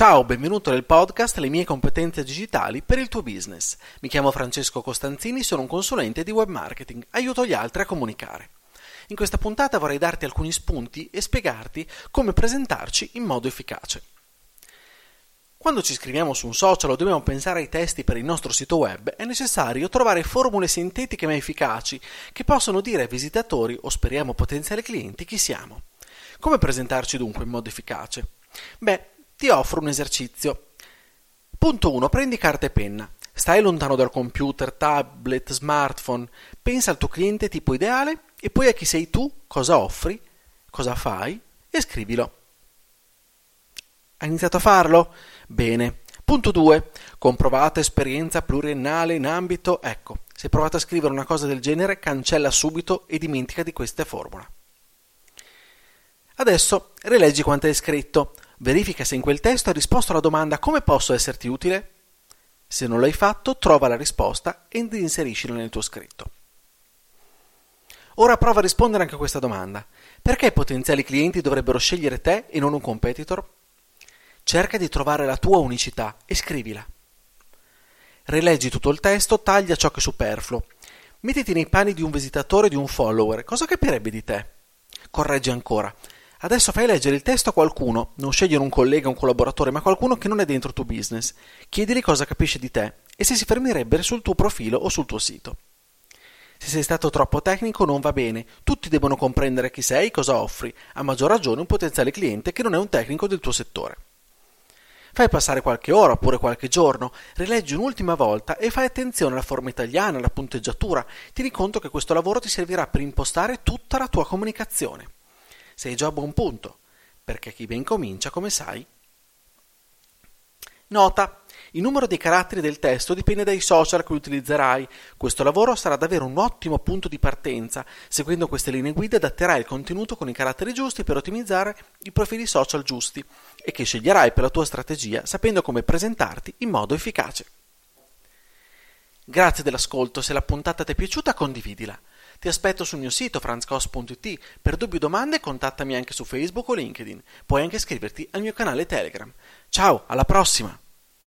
Ciao, benvenuto nel podcast Le mie competenze digitali per il tuo business. Mi chiamo Francesco Costanzini, sono un consulente di web marketing, aiuto gli altri a comunicare. In questa puntata vorrei darti alcuni spunti e spiegarti come presentarci in modo efficace. Quando ci scriviamo su un social o dobbiamo pensare ai testi per il nostro sito web, è necessario trovare formule sintetiche ma efficaci che possano dire ai visitatori o speriamo potenziali clienti chi siamo. Come presentarci dunque in modo efficace? Beh, ti offro un esercizio. Punto 1. Prendi carta e penna. Stai lontano dal computer, tablet, smartphone. Pensa al tuo cliente tipo ideale e poi a chi sei tu, cosa offri, cosa fai e scrivilo. Hai iniziato a farlo? Bene. Punto 2. Comprovata esperienza pluriennale in ambito. Ecco, se hai provato a scrivere una cosa del genere, cancella subito e dimentica di questa formula. Adesso rileggi quanto hai scritto. Verifica se in quel testo hai risposto alla domanda come posso esserti utile? Se non l'hai fatto, trova la risposta e inseriscila nel tuo scritto. Ora prova a rispondere anche a questa domanda. Perché potenziali clienti dovrebbero scegliere te e non un competitor? Cerca di trovare la tua unicità e scrivila. Rileggi tutto il testo, taglia ciò che è superfluo. Mettiti nei panni di un visitatore o di un follower. Cosa capirebbe di te? Correggi ancora. Adesso fai leggere il testo a qualcuno, non scegliere un collega, un collaboratore, ma qualcuno che non è dentro il tuo business. Chiedili cosa capisce di te e se si fermerebbe sul tuo profilo o sul tuo sito. Se sei stato troppo tecnico non va bene, tutti devono comprendere chi sei e cosa offri, a maggior ragione un potenziale cliente che non è un tecnico del tuo settore. Fai passare qualche ora oppure qualche giorno, rileggi un'ultima volta e fai attenzione alla forma italiana, alla punteggiatura, tieni conto che questo lavoro ti servirà per impostare tutta la tua comunicazione sei già a buon punto, perché chi ben comincia, come sai. Nota. Il numero dei caratteri del testo dipende dai social che utilizzerai. Questo lavoro sarà davvero un ottimo punto di partenza. Seguendo queste linee guida adatterai il contenuto con i caratteri giusti per ottimizzare i profili social giusti e che sceglierai per la tua strategia sapendo come presentarti in modo efficace. Grazie dell'ascolto, se la puntata ti è piaciuta condividila. Ti aspetto sul mio sito franzcos.it. Per dubbi o domande contattami anche su Facebook o LinkedIn. Puoi anche iscriverti al mio canale Telegram. Ciao, alla prossima!